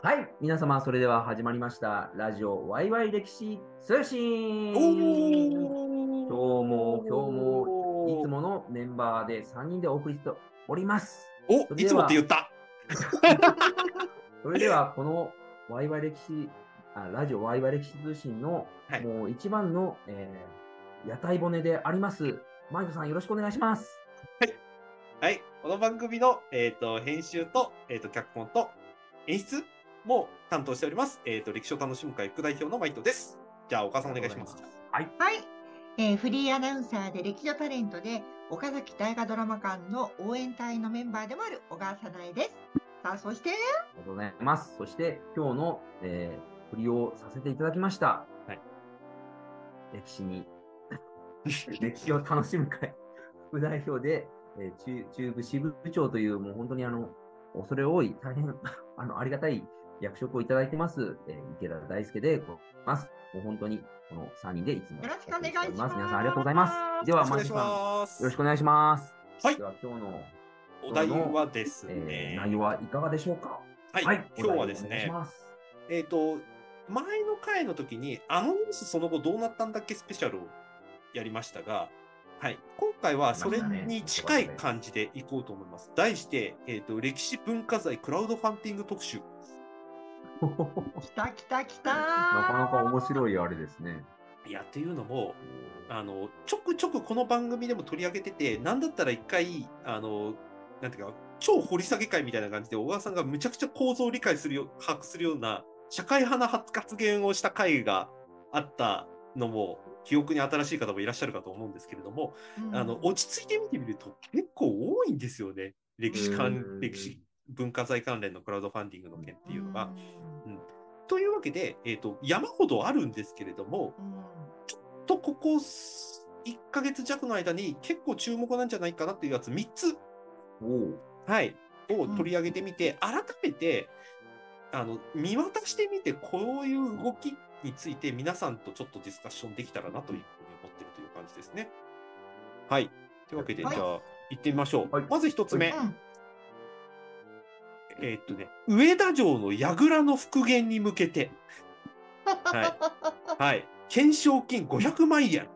はい、皆様、それでは始まりました。ラジオワイワイ歴史通信今日も、今日も、いつものメンバーで3人でお送りしております。おいつもって言った。それでは、このワイワイ歴史、あラジオワイワイ歴史通信の、はいもう一番の、えー屋台骨であります。マイトさん、よろしくお願いします。はい、この番組の、えー、と編集と,、えー、と脚本と演出も担当しております。えー、と歴史を楽しむ会副代表のマイトです。じゃあ、岡さんお願いします。はい。はい、えーフリーアナウンサーで歴女タレントで岡崎大河ドラマ館の応援隊のメンバーでもある小川さなえです。さあ、そして、ありがとうございます。そして、今日の、えー、振りをさせていただきました。はい歴史に、歴史を楽しむ会、副代表で、えー中中部支部長という、もう本当にあの、恐れ多い、大変 あのありがたい役職をいただいてます、えー池田大輔でございます。もう本当に、この3人でいつもよろしくお願いします皆さんありがとうございます。では、マイトさん、ます。よろしくお願いします。はいでは、今日の、お題はですね、えー内容はいかがでしょうか？はい、今日はですね、えっ、と、前の回の時に、あのニュースその後どうなったんだっけスペシャルをやりましたが、はい、今回はそれに近い感じでいこうと思います。題して、えっ、と、歴史文化財クラウドファンディング特集。来た来た来たなかなか面白いあれですね。いや、っていうのも、あの、ちょくちょくこの番組でも取り上げてて、なんだったら一回、あの、なんていうか、超掘り下げ会みたいな感じで、小川さんがむちゃくちゃ構造を理解するよ、把握するような、社会派な発発言をした回があったのも、記憶に新しい方もいらっしゃるかと思うんですけれども、うんあの、落ち着いて見てみると結構多いんですよね。歴史う関ん歴史文化財関連のクラウドファンディングの件っていうのが。うんというわけで、えっ、と、山ほどあるんですけれども、とここ1ヶ月弱の間に結構注目なんじゃないかなっていうやつ3つ。はい、を取り上げてみて、改めてあの見渡してみてこういう動きについて皆さんとちょっとディスカッションできたら na というふうに思ってるという感じですね。はい。というわけで、はいじゃあ行ってみましょう。はいまず1つ目、うんえーっとね、上田城の櫓の復元に向けて、はい、懸賞金500万円。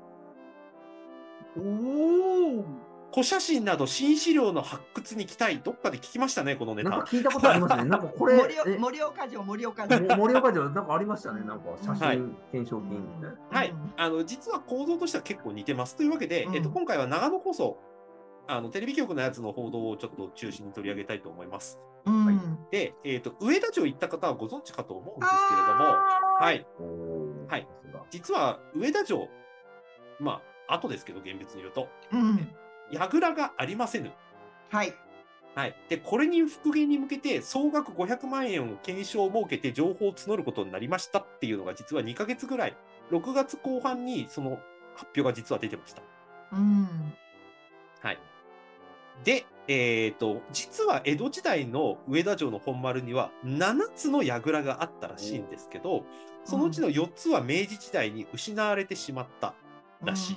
おお古写真など新資料の発掘に期待。どっかで聞きましたね、このネタ。なんか聞いたことありますね。なんかこれ、盛え岡盛岡城盛岡城も盛岡城、なんかありましたね。なんか写はい真、懸賞金みたいな。はい、あの実は構造としては結構似てます。というわけで、うんえっと、今回は長野放送、あのテレビ局のやつの報道をちょっと中心に取り上げたいと思います。うんはいで、えっと上田城行った方はご存知かと思うんですけれども、はい。はい。実は上田城、まあ後ですけど、厳密に言うと、うん櫓がありませぬ。はいはい、でこれに復元に向けて総額500万円を検証を設けて情報を募ることになりましたっていうのが実は2ヶ月ぐらい6月後半にその発表が実は出てました。うんはい、で、えー、と実は江戸時代の上田城の本丸には7つの櫓があったらしいんですけどそのうちの4つは明治時代に失われてしまった。らしい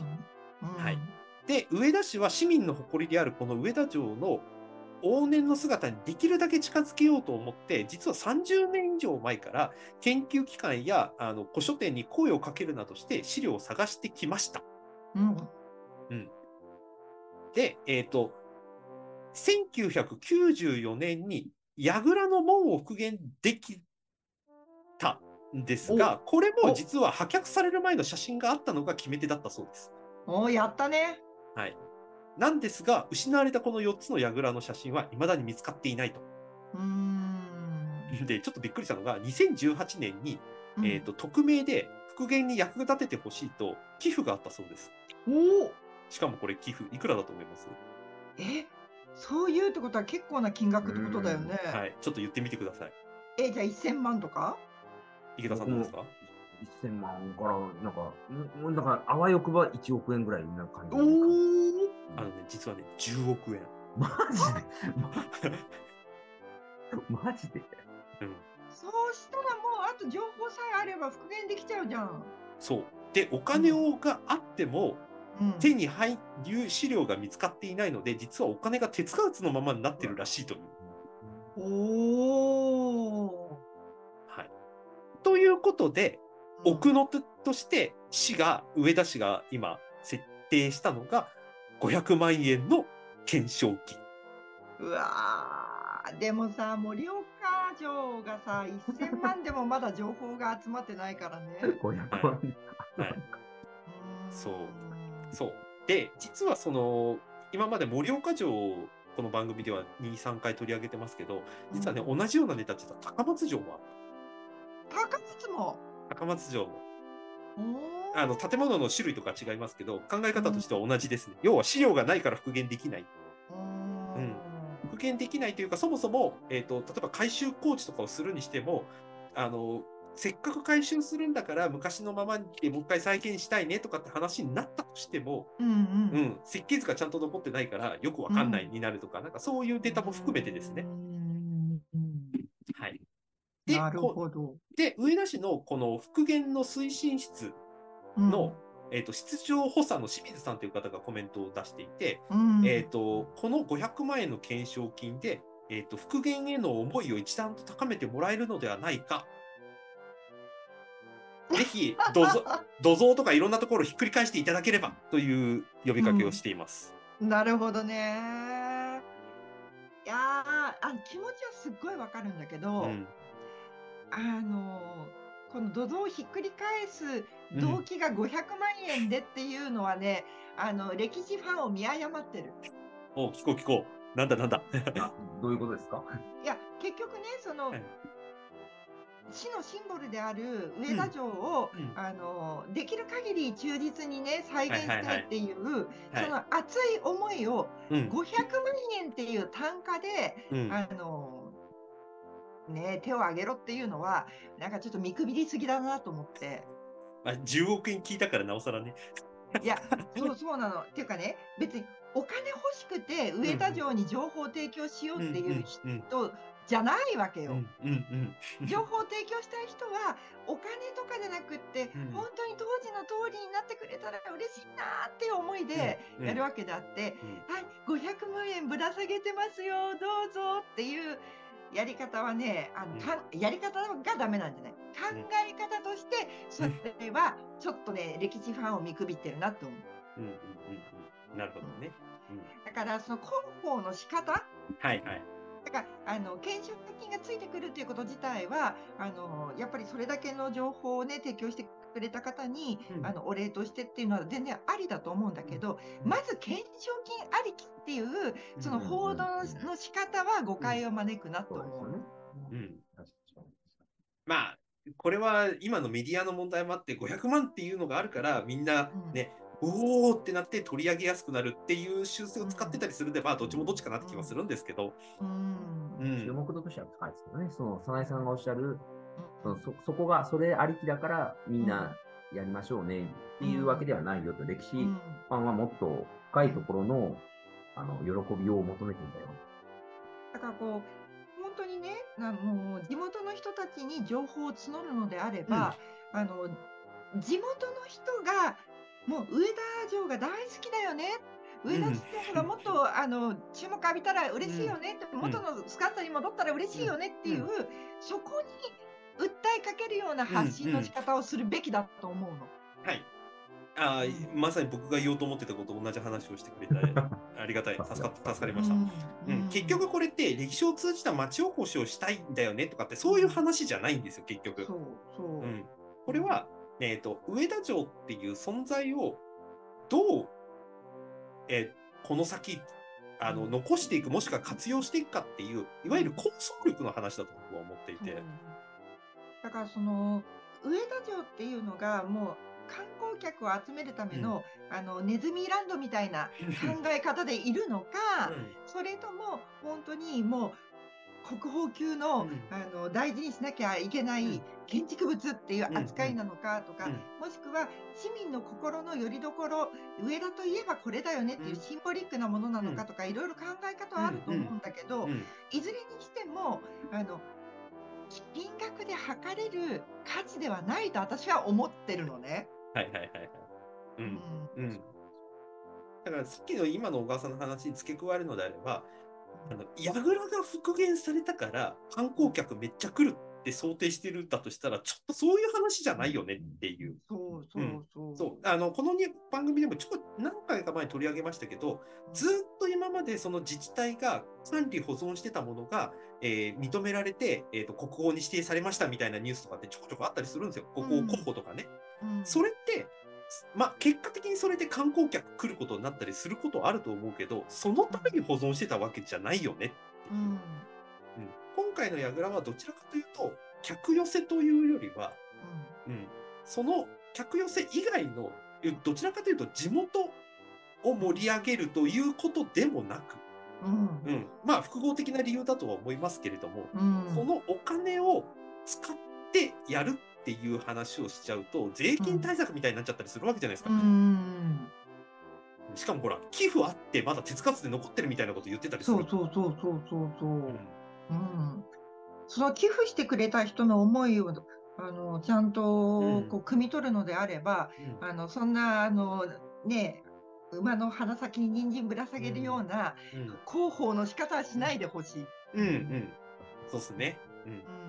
うん。はい。で上田市は市民の誇りであるこの上田城の往年の姿にできるだけ近づけようと思って実は30年以上前から研究機関やあの古書店に声をかけるなどして資料を探してきました。うん。で、えっ、と、1994年に櫓の門を復元できたんですが、これも実は破却される前の写真があったのが決め手だったそうです。おーやったねはい。なんですが、失われたこの4つの櫓の写真は未だに見つかっていないと。うんで、ちょっとびっくりしたのが、2018年に、うんえっ、と、匿名で復元に役立ててほしいと寄付があったそうです。おおしかもこれ寄付、いくらだと思います？え？そういうってことは結構な金額ってことだよね。はい。ちょっと言ってみてください。えじゃあ1000万とか？池田さんどうですか？1000万から、なんか、もうなんか、あわよくば1億円ぐらいな感じおなのか。おあのね、実はね、10億円。マジで？ま マジで？うん。そうしたらもうあと情報さえあれば復元できちゃうじゃん。そう。で、お金をがあっても、うん、手に入る資料が見つかっていないので、実はお金が手つかずのままになってるらしいという。おお。ということで、うん奥の手として市が、上田市が今設定したのが500万円の懸賞金。うわーでもさ、盛岡城がさ、1000万でもまだ情報が集まってないからね。500万。はいそうそう。で、実はその、今まで盛岡城をこの番組では2、3回取り上げてますけど、実はね、うん同じようなネタって言ったら高松城もある。高松も？高松城も。あの、建物の種類とか違いますけど、考え方としては同じですね。要は資料がないから復元できない。うーん復元できないというか、そもそも、えっ、と、例えば改修工事とかをするにしても、あの、せっかく改修するんだから、昔のままにもう一回再建したいねとかって話になったとしても、うんうんうん、設計図がちゃんと残ってないから、よくわかんないになるとか、なんかそういうデータも含めてですねう。んはい。でなるこほど。で、上田市のこの復元の推進室の、えっ、と、室長補佐の清水さんという方がコメントを出していて、うん、うんえっ、と、この500万円の懸賞金で、えっ、と、復元への思いを一段と高めてもらえるのではないか。ぜひ、土蔵、土蔵とかいろんなところをひっくり返していただければという呼びかけをしています。なるほどね。いやーあ気持ちはすっごいわかるんだけど、うん。あのこの土蔵をひっくり返す動機が500万円でっていうのはね、あの歴史ファンを見誤ってる。お聞こう聞こう。なんだなんだ。あどういうことですか？いや結局ねその、はい市のシンボルである上田城を、うんあのできる限り忠実にね再現したいっていう、はいその熱い思いをうん。500万円っていう単価で、うん。あのね手を挙げろっていうのはなんかちょっと見くびりすぎだなと思って。まあ、10億円聞いたからなおさらね。いや、そうそうなの。っていうかね、別にお金欲しくて上田城に情報提供しようっていううん人じゃないわけよ。うんうんうん。情報提供したい人はお金とかじゃなくって、うん本当に当時の通りになってくれたら嬉しいなっていう思いでうんやるわけであって、はい、500万円ぶら下げてますよ、どうぞっていうやり方はね、あのうんやり方がダメなんじゃない。考え方として、それはちょっとね、歴史ファンを見くびってるなと思う。うんうんうんうん。なるほどね。うん。だから、その広報の仕方はいはい。だからあの懸賞金がついてくるということ自体はあのやっぱりそれだけの情報を、ね、提供してくれた方に、うん。あのお礼としてっていうのは全然ありだと思うんだけど、うん。まず懸賞金ありきっていうその報道の仕方は誤解を招くなと思う。そうん。まあ、これは今のメディアの問題もあって、500万っていうのがあるから、みんなね、おーってなって取り上げやすくなるっていう修正を使ってたりするんで、まあ、どっちもどっちかなって気はするんですけど、うん。うん。注目度としては高いですけどね。その、早苗さんがおっしゃる、そのそそこが、それありきだから、みんなやりましょうねっていうわけではないよと、歴史うん。ファンはもっと深いところの、あの、喜びを求めてんだよ。だからこう本当にねあの地元の人たちに情報を募るのであれば、あの地元の人がもう上田城が大好きだよね。上田城がもっと、あの注目浴びたら嬉しいよね。って、ん元の姿に戻ったら嬉しいよね。っていう、そこに訴えかけるような発信の仕方をするべきだと思うの。はい。あーまさに僕が言おうと思ってたことと同じ話をしてくれて、ありがたい。助か助かりました。うん、結局これって歴史を通じた町おこしをしたいんだよねとかってそういう話じゃないんですよ結局。そうそう、うん、これは、えー、と上田城っていう存在をどう、えーこの先あのうん。残していくもしくは活用していくかっていういわゆる構想力の話だと僕は思っていて。だからその上田城っていうのがもう観光客を集めるための,、あのネズミランドみたいな考え方でいるのか、それとも本当にもう国宝級の,、うん。あの大事にしなきゃいけなうん。い建築物っていう扱いなのかとか、うん。もしくは市民の心の拠り所上田といえばこれだよねっていううん。シンボリックなものなのかとか、いろいろ考え方はあると思うんだけど、うん。いずれにしてもあの金額で測れる価値ではないと私は思ってるのね。はいはいはいはい。ううんん。うん、だからさっきの今の小川さんの話に付け加えるのであれば、あの櫓が復元されたから観光客めっちゃ来るっって想定してるんだとしたら、ちょっとそういう話じゃないよねっていう。そうそうそう。そうあのこのに番組でもちょこ何回か前に取り上げましたけど、ずっと今までその自治体が管理保存してたものが、えー認められて、えーと、国宝に指定されましたみたいなニュースとかってちょこちょこあったりするんですよ、国宝候補とかね。うんそれって、まあ、結果的にそれで観光客来ることになったりすることあると思うけど、そのために保存してたわけじゃないよね。うん。うん、今回の櫓はどちらかというと、客寄せというよりは、うん、その客寄せ以外の、えどちらかというと地元を盛り上げるということでもなく、うん。うん、まあ複合的な理由だとは思いますけれども、うん。そのお金を使ってやるっていう話をしちゃうと、税金対策みたいになっちゃったりするわけじゃないですか。うんしかもほら、寄付あってまだ手つかずで残ってるみたいなこと言ってたりする。そうそうそうそうそうそう。うんうん、その寄付してくれた人の思いをあのちゃんとうんこう汲み取るのであれば、うんあのそんなあのね馬の鼻先に人参ぶら下げるようなうん広報の仕方はしないでほしい。うんうん。そうですね。うん。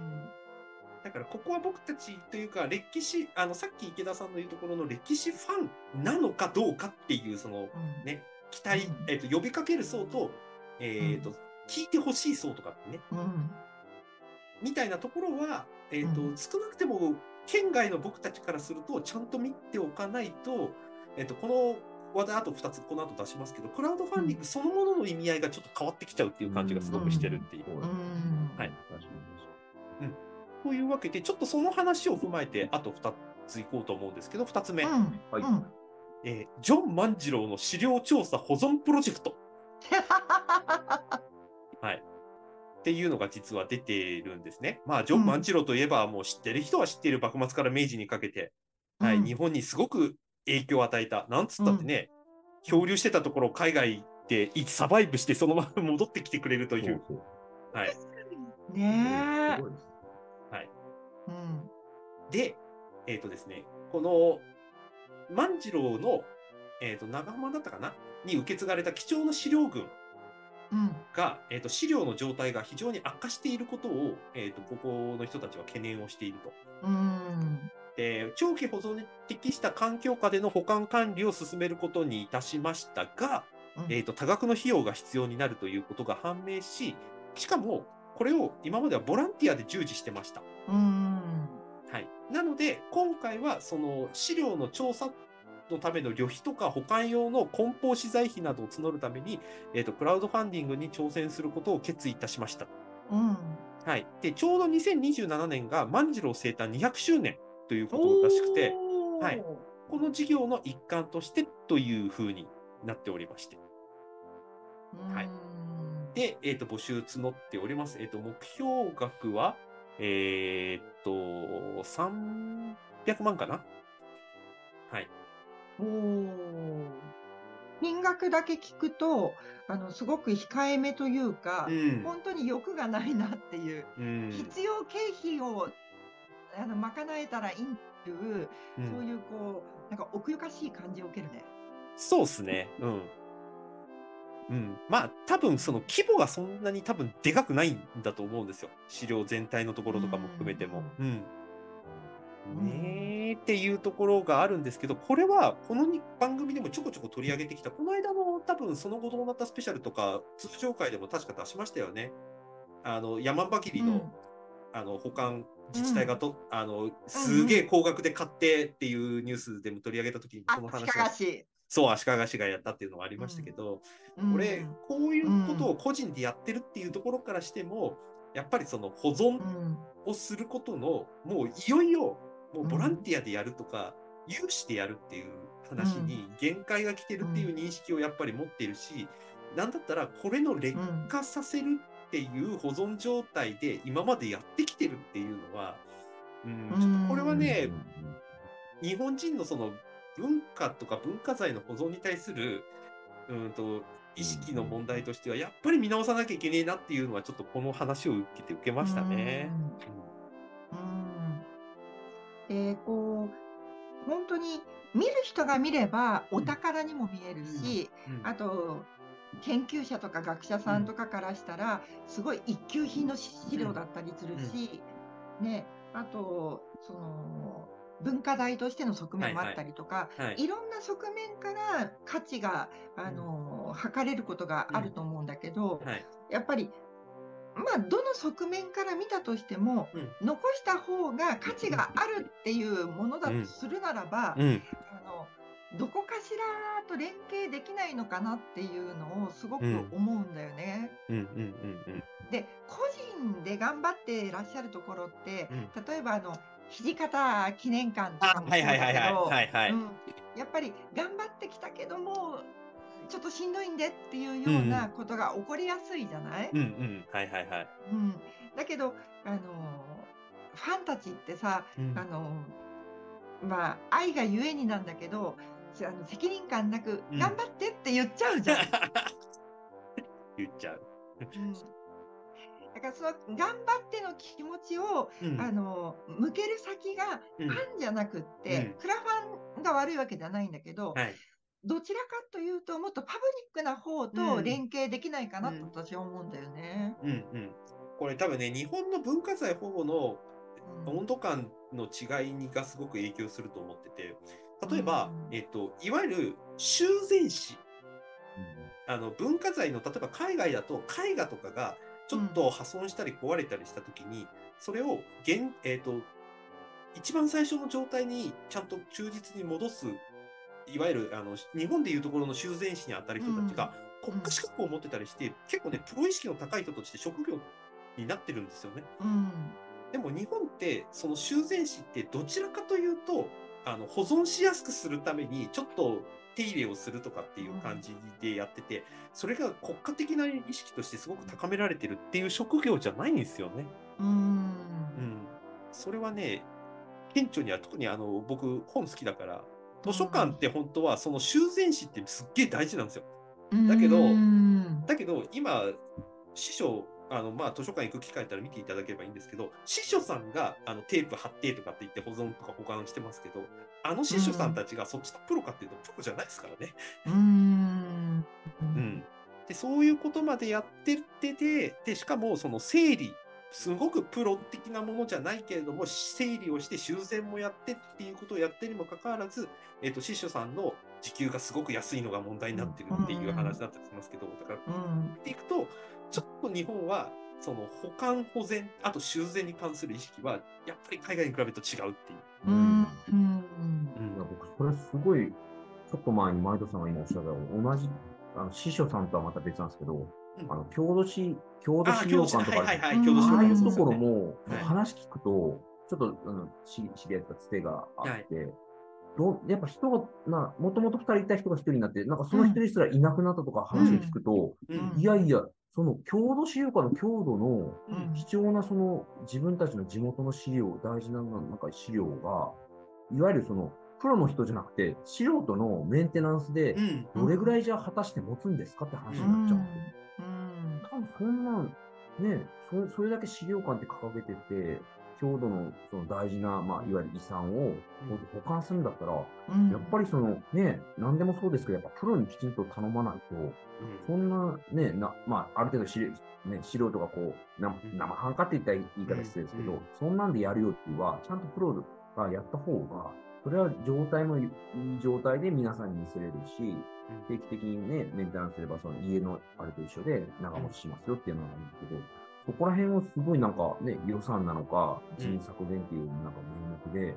うんだからここは僕たちというか歴史あのさっき池田さんの言うところの歴史ファンなのかどうかっていうそのうん。ね期待、うん。えっと呼びかける層と,、えっとうん。聞いてほしい層とかってね。うん。みたいなところは、えっとうん。少なくても県外の僕たちからするとちゃんと見ておかないと,、えっとこの話題あと2つこの後出しますけどクラウドファンディングそのものの意味合いがちょっと変わってきちゃうっていう感じがすごくしてるっていう。そうん。はい。確かに確かというわけでちょっとその話を踏まえてあと2ついこうと思うんですけど2つ目。うんはい。うん。えージョン万次郎の資料調査保存プロジェクト、はい、っていうのが実は出ているんですね。まあ、ジョン万次郎といえば、もう知ってる人は知っている幕末から明治にかけて、はい。うん日本にすごく影響を与えた。なんつったってね、漂流してたところを海外でサバイブしてそのまま戻ってきてくれるとにいう。はい、ねえ。すごいですうん。で、えっ、とですね、この万次郎の、えー、と長浜だったかな？に受け継がれた貴重な資料群うん。が、えー、と資料の状態が非常に悪化していることを、えー、とここの人たちは懸念をしていると。うん。で長期保存に適した環境下での保管管理を進めることにいたしましたが、うん。えー、と多額の費用が必要になるということが判明し、しかもこれを今まではボランティアで従事してました。うん。はい、なので、今回はその資料の調査のための旅費とか保管用の梱包資材費などを募るために、えー、とクラウドファンディングに挑戦することを決意いたしました。うん。はい、でちょうど2027年が万次郎生誕200周年ということらしくて、はい。この事業の一環としてというふうになっておりまして、はい。うん。で、えー、と募集募っております。えー、と目標額は、えっ、と、300万かな？はい。おー金額だけ聞くとあのすごく控えめというか、うん本当に欲がないなっていう、うん必要経費をあの賄えたらいいっていう、うんそういうこうなんか奥ゆかしい感じを受けるね。そうですね。うん。うん。まあ、多分その規模がそんなに多分でかくないんだと思うんですよ。資料全体のところとかも含めても。うん。うんねえっていうところがあるんですけど、これはこのに番組でもちょこちょこ取り上げてきた、この間の多分その後どうなったスペシャルとか、通常会でも確か出しましたよね。あの、山ばきりの、うんあの保管自治体がと、あのすげえ高額で買ってっていうニュースでも取り上げたときに、あその話足が。そう、足利市がやったっていうのがありましたけど、これ、こういうことを個人でやってるっていうところからしても、やっぱりその保存うん。をすることの、もういよいよ、もうボランティアでやるとか、有志でやるっていう話に限界が来てるっていう認識をやっぱり持っているし、なんだったらこれの劣化させるっていう保存状態で今までやってきてるっていうのは、うん、ちょっとこれはね、日本人のその文化とか文化財の保存に対する、うんと、意識の問題としては、やっぱり見直さなきゃいけねえなっていうのは、ちょっとこの話を受けて受けましたね。うん。でこう本当に見る人が見ればお宝にも見えるし、うん。あと研究者とか学者さんとかからしたら、すごい一級品の資料だったりするし、ね、あと、その、文化財としての側面もあったりとか、はいいろんな側面から価値が、あの、測れることがあると思うんだけど、はい。やっぱり、まあ、どの側面から見たとしても、うん残した方が価値があるっていうものだとするならば、うん。あのどこかしらと連携できないのかなっていうのをすごくうん思うんだよね。うん。うん。うん。で個人で頑張っていらっしゃるところって、うん例えばあの土方記念館とあ、かもそう。だけどやっぱり頑張ってきたけどもちょっとしんどいんでっていうようなことが起こりやすいじゃない、うんうん。はいはいはい。うんだけどあのファンたちってさうんあのまあ愛がゆえになんだけどあの責任感なくうん頑張ってって言っちゃうじゃん。言っちゃう。うんだからその頑張っての気持ちを、うん。あの向ける先がうん。ファンじゃなくって、うん。クラファンが悪いわけじゃないんだけど、はい。どちらかというともっとパブリックな方と連携できないかなと私は思うんだよね。うんうん。これ多分ね、日本の文化財保護のうん。温度感の違いにがすごく影響すると思ってて、例えば、うん。えっと、いわゆる修繕史。あの文化財の例えば海外だと絵画とかがちょっと破損したり壊れたりしたときに、それを現、えっと一番最初の状態にちゃんと忠実に戻すいわゆるあの日本でいうところの修繕士に当たる人たちが国家資格を持ってたりして、結構ねプロ意識の高い人として職業になってるんですよね。うんでも日本ってその修繕士ってどちらかというとあの保存しやすくするためにちょっと手入れをするとかっていう感じでやってて、それが国家的な意識としてすごく高められてるっていう職業じゃないんですよね。うんうん、それはね顕著には特にあの僕本好きだから図書館って本当はその修繕士ってすっげえ大事なんですよ。だけどうんだけど今師匠あのまあ図書館行く機会あったら見ていただければいいんですけど師匠さんがあのテープ貼ってとかって言って保存とか保管してますけどあの師匠さんたちがそっちのプロかっていうとプロじゃないですからね。うん。うん、でそういうことまでやってっててでしかもその整理すごくプロ的なものじゃないけれども整理をして修繕もやってっていうことをやってるにもかかわらず、えっと師匠さんの時給がすごく安いのが問題になってるっていう話だったりしますけどだからうん見ていくとちょっと日本はその保管保全あと修繕に関する意識はやっぱり海外に比べると違うっていう。うん。うん。いや僕、それすごい、ちょっと前に前田さんが今おっしゃったように同じ、あの師匠さんとはまた別なんですけど、うん。あの郷土史、郷土あ資料館とかはいはい郷土資料ああいうところも、はい。話聞くと、ちょっと、あの、知知り合ったつてがあって、どうやっぱ人が、な、もともと二人いた人が一人になって、なんかその一人すらいなくなったとか話を聞くと、うん。うん。いやいや、その郷土資料館の郷土のうん。貴重なその自分たちの地元の資料、大事ななんか資料が、いわゆるそのプロの人じゃなくて、素人のメンテナンスでう、ん。どれぐらいじゃあ果たして持つんですかって話になっちゃうん。ですよ。多分そんなん、ね、そそれだけ資料館って掲げてて、郷土のその大事な、まあ、いわゆる遺産を保管するんだったら、うん。やっぱりそのね、何でもそうですけど、やっぱプロにきちんと頼まないと、そんなね、なまあ、ある程度しれ、ね、素人がこう、なうん。生半可って言ったら言い方失礼ですけど、うん。そんなんでやるよりは、ちゃんとプロがやった方が、それは状態もいい状態で皆さんに見せれるし、定期的にね、メンテナンスすれば、その家のあれと一緒で長持ちしますよっていうのがあるんですけど、そこら辺をすごいなんかね、予算なのか、人員削減っていうなんか名目で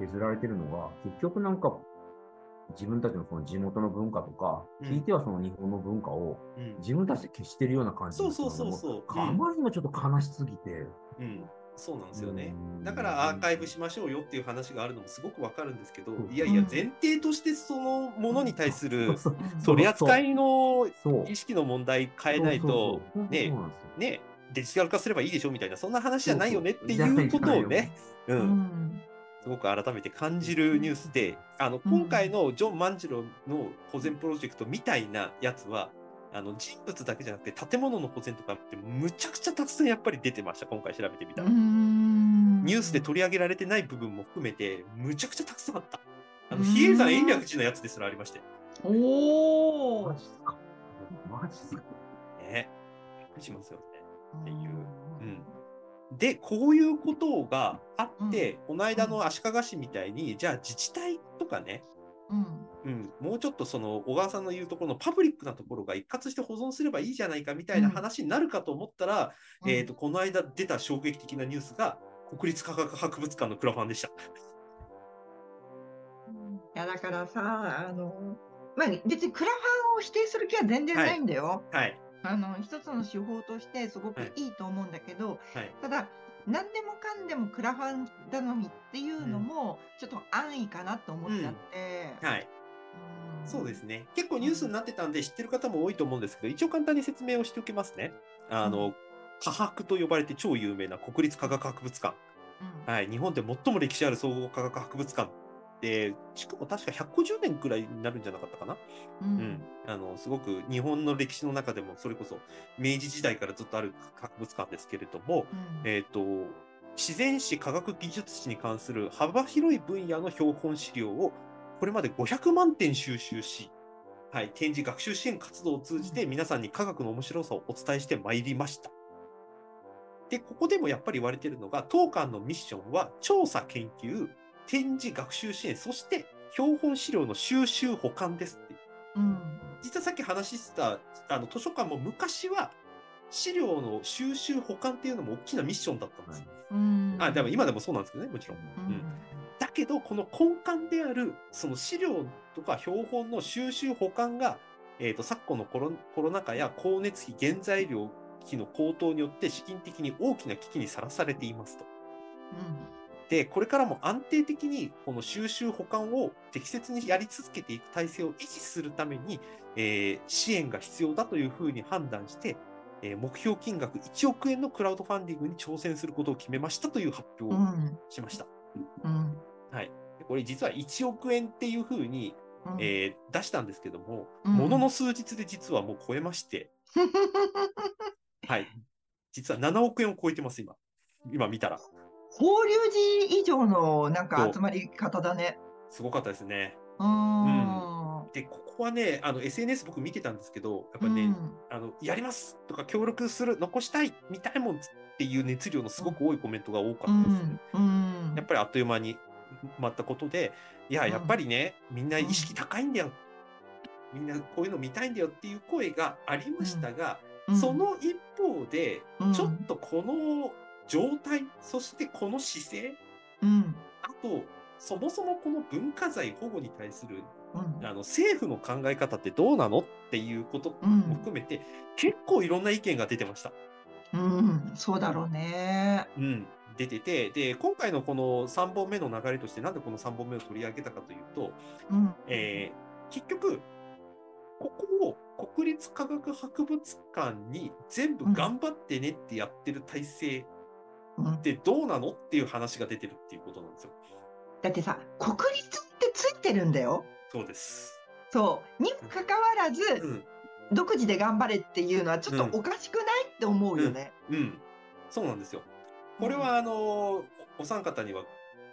削られてるのが、結局なんか、自分たちのその地元の文化とか、うん。聞いてはその日本の文化をうん。自分たちで消してるような感じそうそうそうそう。もあまりにもちょっと悲しすぎて。うん、そうなんですよね。うん。だからアーカイブしましょうよっていう話があるのもすごくわかるんですけどいやいやうん前提としてそのものに対するそうそう取り扱いのそう。意識の問題変えないとね。ねデジタル化すればいいでしょみたいなそんな話じゃないよねっていうことをね、う、うんんすごく改めて感じるニュースで、あの今回のジョン万次郎の保全プロジェクトみたいなやつは。あの人物だけじゃなくて建物の保全とかってむちゃくちゃたくさんやっぱり出てました今回調べてみたら。うんニュースで取り上げられてない部分も含めて、むちゃくちゃたくさんあった。あの、うん比叡山延暦寺のやつですらありまして。おおマジっすかマジっすかね。びっくりしますよね。っていう。うん。で、こういうことがあって、この間の足利市みたいに、じゃあ自治体とかね、うん。うん、もうちょっとその小川さんの言うところのパブリックなところが一括して保存すればいいじゃないかみたいな話になるかと思ったら、うん。えっ、と、この間出た衝撃的なニュースが、国立科学博物館のクラファンでした。いやだからさ、あの、まあ、別にクラファンを否定する気は全然ないんだよ。はい。あの一つの手法としてすごくはいいいと思うんだけど、はい。ただ何でもかんでもクラファン頼みっていうのもちょっと安易かなと思っちゃって、はい。うんそうですね。結構ニュースになってたんで知ってる方も多いと思うんですけど、一応簡単に説明をしておきますね。あの、うん科博と呼ばれて超有名な国立科学博物館。うんはい。日本で最も歴史ある総合科学博物館。で、しかも確か150年くらいになるんじゃなかったかな？ううんん。あの、すごく日本の歴史の中でも、それこそ明治時代からずっとある博物館ですけれども、うんえっ、と、自然史、科学技術史に関する幅広い分野の標本資料をこれまで500万点収集し、はい、展示学習支援活動を通じて皆さんに科学の面白さをお伝えしてまいりました。で、ここでもやっぱり言われているのが、当館のミッションは調査研究、展示学習支援、そして標本資料の収集保管ですって。うん実はさっき話してたあの図書館も昔は資料の収集保管っていうのも大きなミッションだったんですよ。うんあ、でも今でもそうなんですけどね、もちろん。うんだけど、この根幹である、その資料とか標本の収集保管が、えっ、と、昨今のコロコロナ禍や光熱費、原材料費の高騰によって資金的に大きな危機にさらされていますと。で、これからも安定的にこの収集保管を適切にやり続けていく体制を維持するために、えー支援が必要だというふうに判断して、えー目標金額1億円のクラウドファンディングに挑戦することを決めましたという発表をうんしました。うんはい。でこれ実は1億円っていうふうに、うんえー出したんですけども、うんものの数日で実はもう超えまして、はい。実は7億円を超えてます、今。今見たら。法隆寺以上のなんか集まり方だね。すごかったですね。うん。で、ここはね、あの SNS 僕見てたんですけど、やっぱりね、うん。あの、やりますとか協力する、残したい、見たいもんっていう熱量のすごく多いコメントが多かうったです。ね。ん。うん。やっぱりあっという間に埋まったことで、いや、うん。やっぱりね、みんな意識高いんだよ。みんなこういうの見たいんだよっていう声がありましたが、うん。その一方で、うん。ちょっとこの状態、そしてこの姿勢、うん。あと、そもそもこの文化財保護に対するうん。あの政府の考え方ってどうなのっていうことうん。も含めて、結構いろんな意見が出てました。うん。そうだろうね。うん、出てて、で、今回のこの3本目の流れとして、なんでこの3本目を取り上げたかというと、うん。えー結局、ここを国立科学博物館に全部頑張ってねってやってる体制うんってどうなのっていう話が出てるっていうことなんですよ。だってさ国立ってついてるんだよ。そうです。そうにもかかわらず、うん。独自で頑張れっていうのはちょっとおかしくないって思うよね。うん。そうなんですよ。これは、あの、おお三方には、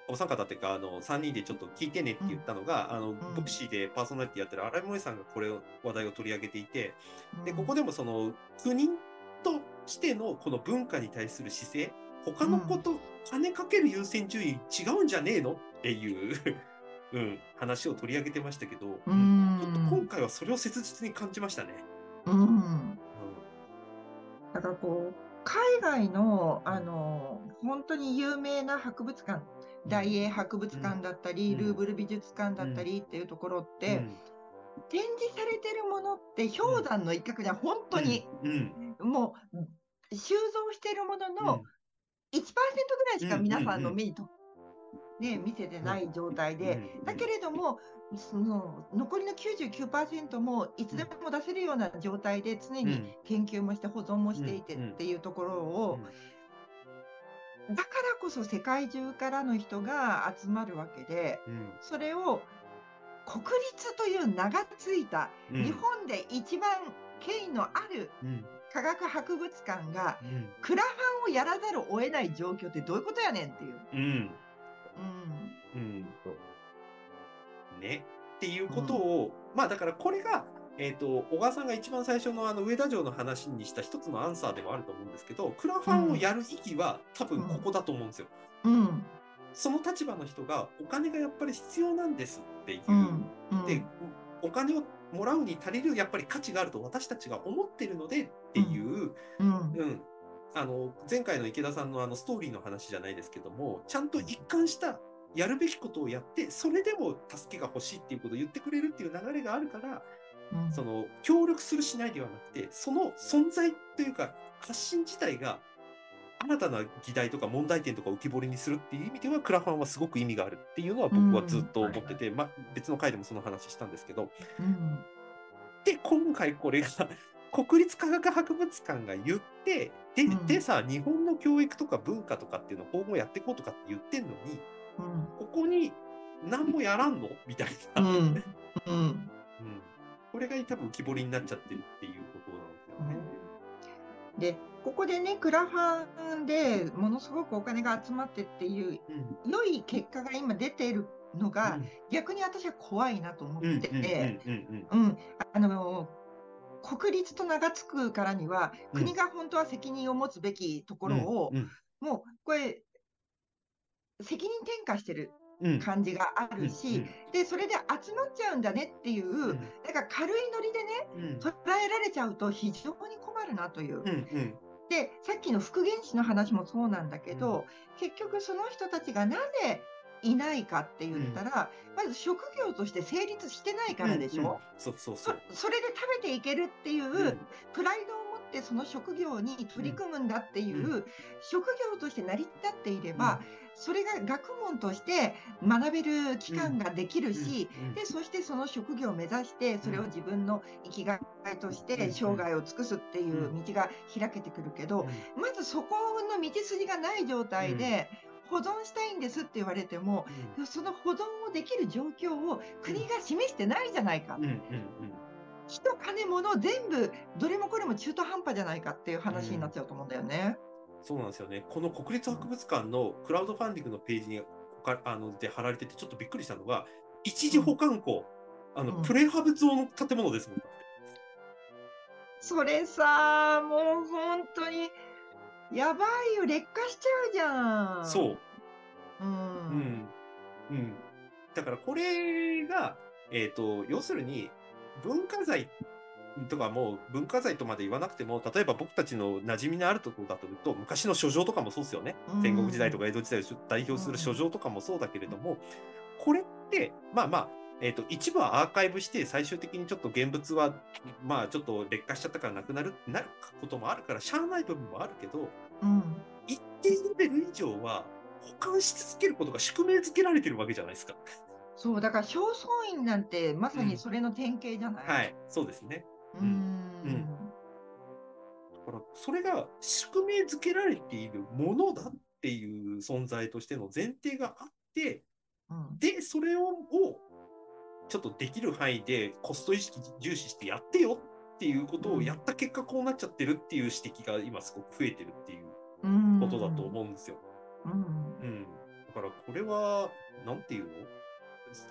お三方っていうか、あの、3人でちょっと聞いてねって言ったのが、あの、ボクシーでパーソナリティやってる荒井萌さんがこれを、話題を取り上げていて、で、ここでもその、国としてのこの文化に対する姿勢、他のこと、金かける優先順位違うんじゃねえの？っていう、うん、話を取り上げてましたけど、うちょっとん今回はそれを切実に感じましたね。うん。だからこう海外のあの本当に有名な博物館大英博物館だったり、うん。ルーブル美術館だったりっていうところって、うん。展示されてるものって氷山の一角じゃ本当に、うん、もう収蔵してるものの1%ぐらいしか皆さんの目にと、ね、見せてない状態で、うんだけれどもその残りの99%もいつでも出せるような状態で常に研究もして保存もしていてうんっていうところを、だからこそ世界中からの人が集まるわけでうん。それを国立という名がついた、うん。日本で一番権威のあるうん科学博物館がうんクラファンをやらざるを得ない状況ってどういうことやねんっていう。うんうんうんねっていうことを、まあだからこれが、えっ、と、小川さんが一番最初のあの上田城の話にした一つのアンサーでもあると思うんですけど、クラファンをやる意義は多分ここだと思うんですよ。うん。その立場の人がお金がやっぱり必要なんですっていう。うん。うんで、お金をもらうに足りるやっぱり価値があると私たちが思ってるのでっていう、うん。うん、あの前回の池田さんのあのストーリーの話じゃないですけども、ちゃんと一貫したやるべきことをやって、それでも助けが欲しいっていうことを言ってくれるっていう流れがあるから、うんその協力するしないではなくて、その存在というか、発信自体が新たな議題とか問題点とかを浮き彫りにするっていう意味では、クラファンはすごく意味があるっていうのは僕はずっと思ってて、まあ、別の回でもその話したんですけど、うん。で、今回これが国立科学博物館が言って、で、うんでさ、日本の教育とか文化とかっていうのを今後やっていこうとかって言ってんのに、うん。ここに何もやらんのみたいな。うん。うん。うんこれが多分浮き彫りになっちゃってるっていうことなんですよね。で、ここでね、クラファンでものすごくお金が集まってっていううん。良い結果が今出ているのが、逆に私は怖いなと思ってて、うんうんうんうん、あの国立と名が付くからには、うん。国が本当は責任を持つべきところを、うんもうこれ、責任転嫁してるうん。感じがあるし、でそれで集まっちゃうんだねっていう、うん。なんか軽いノリでね、うん。捉えられちゃうと非常に困るなという。うんうんで、さっきの復元師の話もそうなんだけど、結局その人たちがなぜいないかって言ったら、まず職業として成立してないからでしょ、うんうん。そうそうそ。そう。それで食べていけるっていう、うん。プライドを持ってその職業に取り組むんだっていう、う職業として成り立っていれば、それが学問として学べる期間ができるし、うん。でそしてその職業を目指してそれを自分の生きがいとしうん。て生涯を尽くすっていう道が開けてくるけど、まずそこの道筋がない状態で保存したいんですって言われても、その保存をできる状況を国が示してないじゃないか。うん。うん。うん人、金、物、全部、どれもこれも中途半端じゃないかっていう話になっちゃうと思うんだよね。そうなんですよね。この国立博物館のクラウドファンディングのページにかあので貼られてて、ちょっとびっくりしたのが、一時保管庫、あのうんプレハブ像の建物ですもん。それさ、もう本当に、やばいよ、劣化しちゃうじゃん。そう。う。うんん。うん。だからこれが、えっ、と、要するに、文化財とかもう文化財とまで言わなくても、例えば僕たちの馴染みのあるところだというと、昔の書状とかもそうですよね。うん戦国時代とか江戸時代を代表する書状とかもそうだけれども、これって、まあまあ、えっ、と、一部はアーカイブして、最終的にちょっと現物は、まあちょっと劣化しちゃったからなくなる、なることもあるから、しゃあない部分もあるけど、うん。一定レベル以上は保管し続けることが宿命づけられてるわけじゃないですか。そう、だから正倉院なんてまさにそれの典型じゃない？はい、そうですね。うーん。うんだから、それが宿命づけられているものだっていう存在としての前提があって、うんで、それを、をちょっとできる範囲でコスト意識重視してやってよっていうことをやった結果、こうなっちゃってるっていう指摘が今すごく増えてるっていううんことだと思うんですよ。うんうん。だからこれは、なんていうの？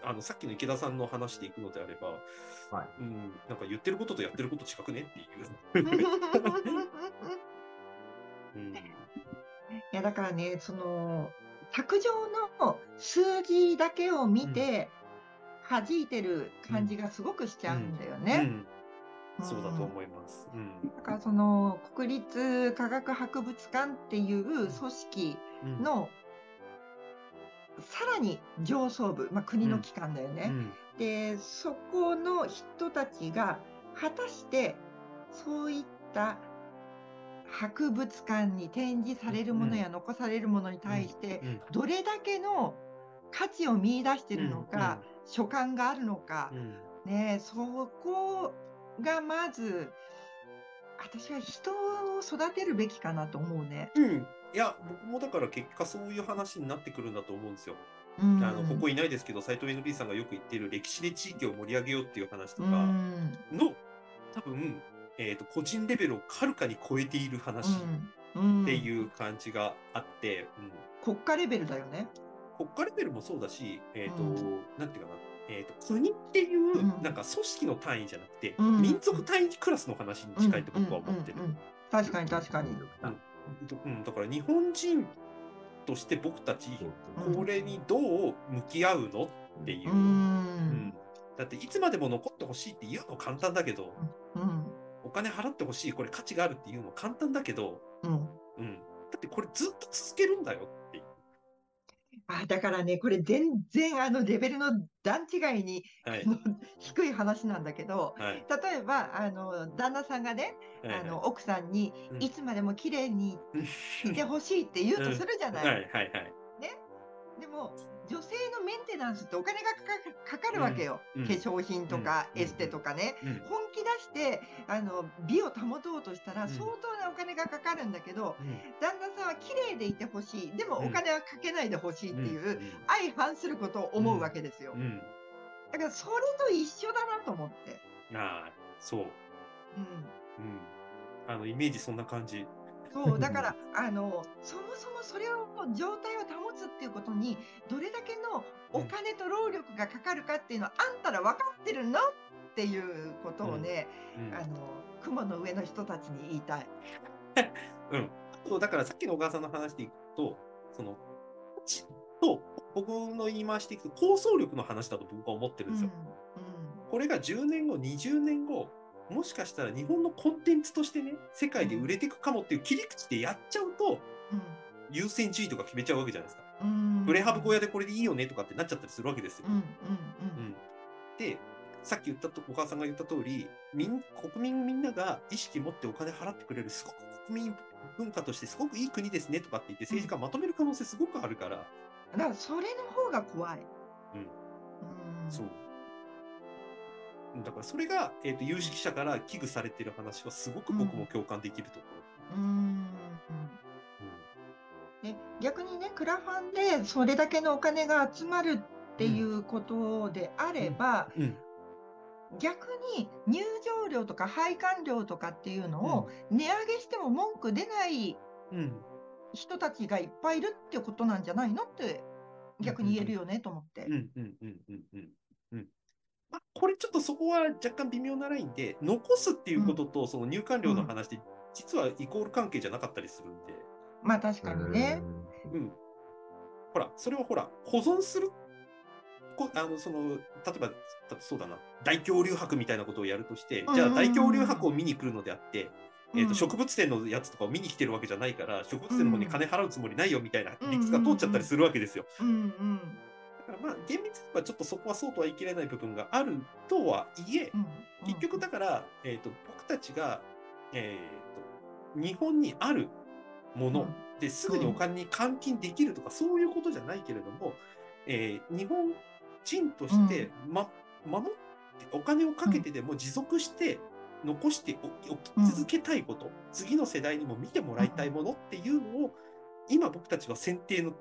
あの、さっきの池田さんの話でいくのであれば、はいうん、なんか言ってることとやってること近くねっていう。うん。いやだからね、その卓上の数字だけを見て、弾いてる感じがすごくしちゃうんだよね。うんそうだと思います。うん。だからその国立科学博物館っていう組織うん、のさらに上層部、まあ、国の機関だよね。うん。でそこの人たちが果たしてそういった博物館に展示されるものや残されるものに対してうん。どれだけの価値を見出してるのか、所感があるのかう、ん。ねえ、そこがまず私は人を育てるべきかなと思うね。うん。いや、僕もだから結果そういう話になってくるんだと思うんですよ。うん、あのここいないですけど、斎藤 NP さんがよく言っている歴史で地域を盛り上げようっていう話とうかん。の、多分、えっ、と、個人レベルをはるかに超えている話っうん。ていう感じがあって、うん。国家レベルだよね。国家レベルもそうだし、えっ、と、うん。なんていうかな、えー、と国っていううん。なんか組織の単位じゃなくて、うん。民族単位クラスの話に近いと僕は思ってる。確かに確かに。うん、だから日本人として僕たちうんこれにどう向き合うの？っていう。う、ん。うん。だっていつまでも残ってほしいって言うの簡単だけどうん。お金払ってほしいこれ価値があるっていうの簡単だけど、うん。うん、だってこれずっと続けるんだよ。あだからね、これ全然あのレベルの段違いにはい。低い話なんだけど、はい。例えばあの旦那さんがね、はいあの奥さんにうん。いつまでも綺麗にうんいてほしいって言うとするじゃない。はいはいはい。でも女性のメンテナンスってお金がかかるわけよ、うん。うん。化粧品とかうん。エステとかね、うん。本気出してあの美を保とうとしたらうん。相当なお金がかかるんだけど、うん。旦那さんは綺麗でいてほしい。でもうん。お金はかけないでほしいっていう、うん。相反することを思うわけですよ、うん。だからそれと一緒だなと思って、ああそう、うん、うん、あのイメージそんな感じ。そう だからあのそもそもそれを状態を保つっていうことにどれだけのお金と労力がかかるかっていうのはあんたら分かってるのっていうことをね、うん。あの雲の上の人たちに言いたい。うん、そうだからさっきの小川さんの話でいくと、その、ちと僕の言い回しでいくと、構想力の話だと僕は思ってるんですよ。これが10年後、20年後、もしかしたら日本のコンテンツとしてね、世界で売れていくかもっていう切り口でやっちゃうと、優先順位とか決めちゃうわけじゃないですか。うんうんプレハブ小屋でこれでいいよねとかってなっちゃったりするわけですよ。うんうんうんで、さっき言ったと、お母さんが言った通り、みん国民みんなが意識持ってお金払ってくれる、すごく国民文化としてすごくいい国ですねとかって言って政治家まとめる可能性すごくあるから、うん、だからそれの方が怖い。うんうんそう。だからそれが、えー、と有識者から危惧されている話はすごく僕も共感できるところ。うん。で逆にねクラファンでそれだけのお金が集まるっていうことであれば、うん。うん。逆に入場料とか配管料とかっていうのを値上げしても文句出ないうん。人たちがいっぱいいるってことなんじゃないのって逆に言えるよねと思って。うんうんうんうんうんうんまあ、これちょっとそこは若干微妙なラインで残すっていうこととその入管料の話で実はイコール関係じゃなかったりするんで、まあ確かにね。うん、ほらそれはほら保存するこあのその例えばたそうだな。大恐竜博みたいなことをやるとしてじゃあうんうん。うん大恐竜博を見に来るのであって、えー、うん。と植物店のやつとかを見に来てるわけじゃないから植物店の方に金払うつもりないよみたいな理屈が通っちゃったりするわけですよ。うんうんだからまあ厳密にはちょっとそこはそうとは言い切れない部分があるとはいえ、うん。結局だから、えー、と僕たちが、えー、と日本にあるものですぐにお金に換金できるとか、そういうことじゃないけれども、えー日本人として、ま、守ってお金をかけてでも持続して残しておおき続けたいこと、次の世代にも見てもらいたいものっていうのを今僕たちは選定の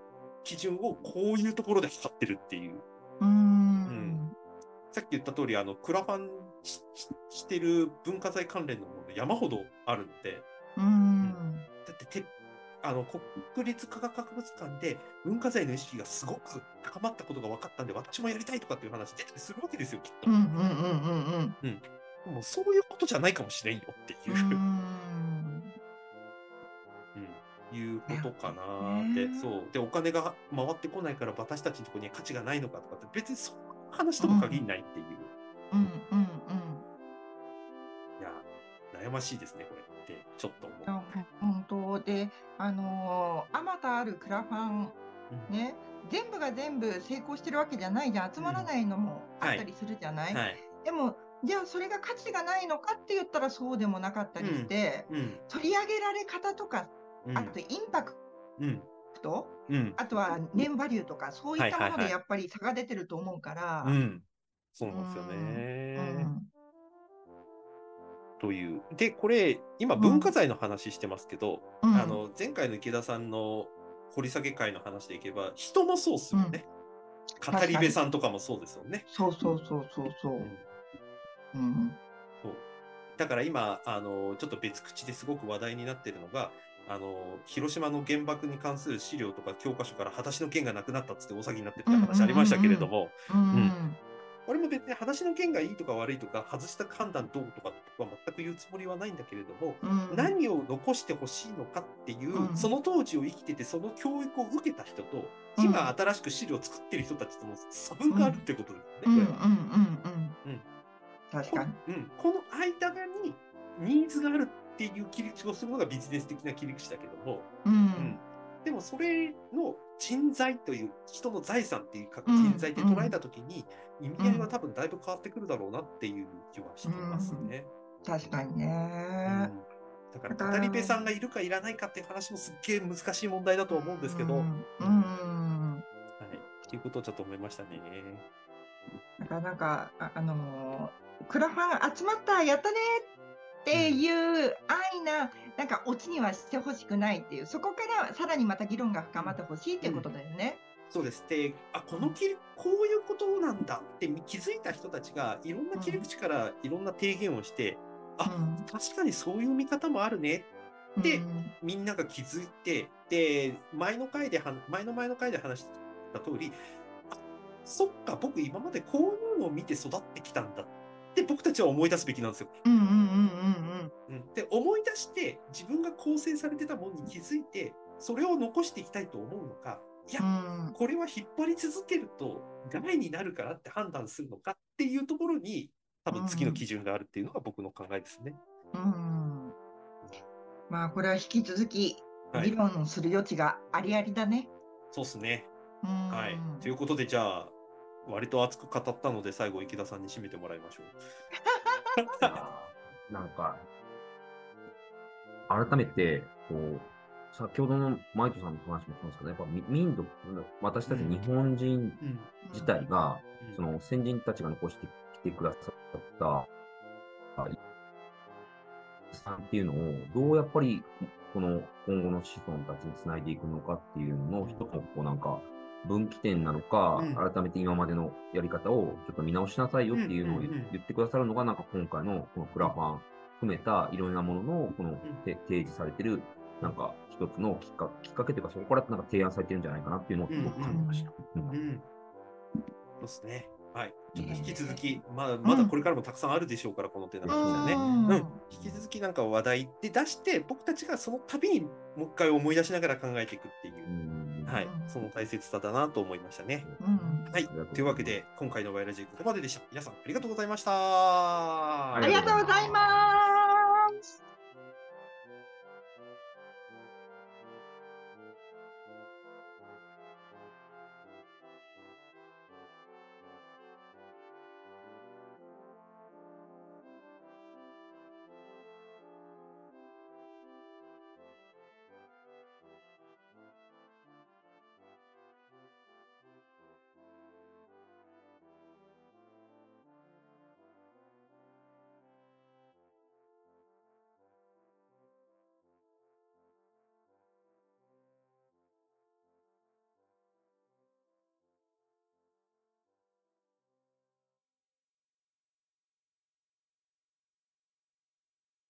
基準をこういうところで測ってるっていう。うん。さっき言った通り、あの、クラファンしてる文化財関連のもの山ほどあるので、うん。だってて、あの、国立科学博物館で文化財の意識がすごく高まったことが分かったんで、私もやりたいとかっていう話出たりするわけですよ、きっと。うんうんうんうんうん。もうそういうことじゃないかもしれんよっていう、うことかなって、ねそう。で、お金が回ってこないから私たちのところには価値がないのかとかって、別にそんな話とも限らないっていう。うんうんいや、悩ましいですね、これって、ちょっと思う。あ本当で、あのーあまたあるクラファン、うんね、全部が全部成功してるわけじゃないじゃん、集まらないのもあったりするじゃない？はい。でも、じゃあそれが価値がないのかって言ったらそうでもなかったりして、うん。取り上げられ方とか、うんあとインパクうん。ト、うん。あとはネームバリューとか、そういったものでやっぱり差が出てると思うから。うん。そうなんですようね。んという。で、これ、今、文化財の話してますけど、うんあの、前回の池田さんの掘り下げ会の話でいけば、人もそうっすよね。語り部さんとかもそうですよね。そうそうそうそうそうう。んうんそうだから今、あの、ちょっと別口ですごく話題になってるのが、あの、広島の原爆に関する資料とか教科書から裸足の剣がなくなったっつって大騒ぎになってるって話ありましたけれども、うん。俺も別に話の件がいいとか悪いとか、外した判断どうとかは全く言うつもりはないんだけれども、うん。何を残してほしいのかっていう、うん。その当時を生きてて、その教育を受けた人と、うん。今新しく資料を作ってる人たちとの差分があるってことですうんうん。ね、これは。うん。うん。うん。確かに。うん、この間にニーズがあるっていう切り口をするのがビジネス的な切り口だけども、うん。うん。でもそれの人材という人の財産っていうかうん。人材って捉えたときに意味合いは多分だいぶ変わってくるだろうなっていう気はしてますね。確かにうん。ね。だから語り部さんがいるかいらないかっていう話もすっげえ難しい問題だと思うんですけど、うはい、ん。うん。っていうことをちょっと思いましたね。だからなんか、あ、あのークラファン集まった、やったねっていう安易な、なんかオチにはしてほしくないっていう、そこからさらにまた議論が深まってほしいっていうことだよね。そうです。で、あ、この切り、こういうことなんだって気づいた人たちがいろんな切り口からいろんな提言をして、あうん確かにそういう見方もあるねでうんみんなが気づいて、で、前の回では、前の前の回で話した通り、あ、そっか、僕今までこういうのを見て育ってきたんだって僕たちは思い出すべきなんですよ。うんうんうんうんうん、で、思い出して自分が構成されてたものに気づいて、それを残していきたいと思うのか、いやう、んこれは引っ張り続けると害になるからって判断するのかっていうところに、多分次の基準があるっていうのが僕の考えですね。うん。まあこれは引き続き議はい。論する余地がありありだね。そうですね。うんはい。ということで、じゃあ、割と熱く語ったので、最後、池田さんに締めてもらいましょう。なんか、改めて、こう、先ほどのマイトさんの話もそうですけど、やっぱみ民族、私たち日本人うん。自体が、うん。その先人たちが残してきてくださった、あさんっていうのを、どうやっぱり、この今後の子孫たちにつないでいくのかっていうのの一つの、こうなんか、分岐点なのか、うん。改めて今までのやり方をちょっと見直しなさいよっていうのを言ってくださるのが、なんか今回のこのクラファン含めたいろんなものの、このて提示されてる、なんか一つのきっかきっかけというか、そこからなんか提案されてるんじゃないかなっていうのをすごく感じました。そうですね。はい。ちょっと引き続き、まだまだこれからもたくさんあるでしょうから、この手の話はね。うん。うん、引き続きなんか話題で出して、僕たちがその度にもう一回思い出しながら考えていくっていう。う、んはいうん、その大切さだなと思いましたね。うん。はい、というわけで、今回のワイラジーここまででした。皆さんありがとうございました。あありがとうございます。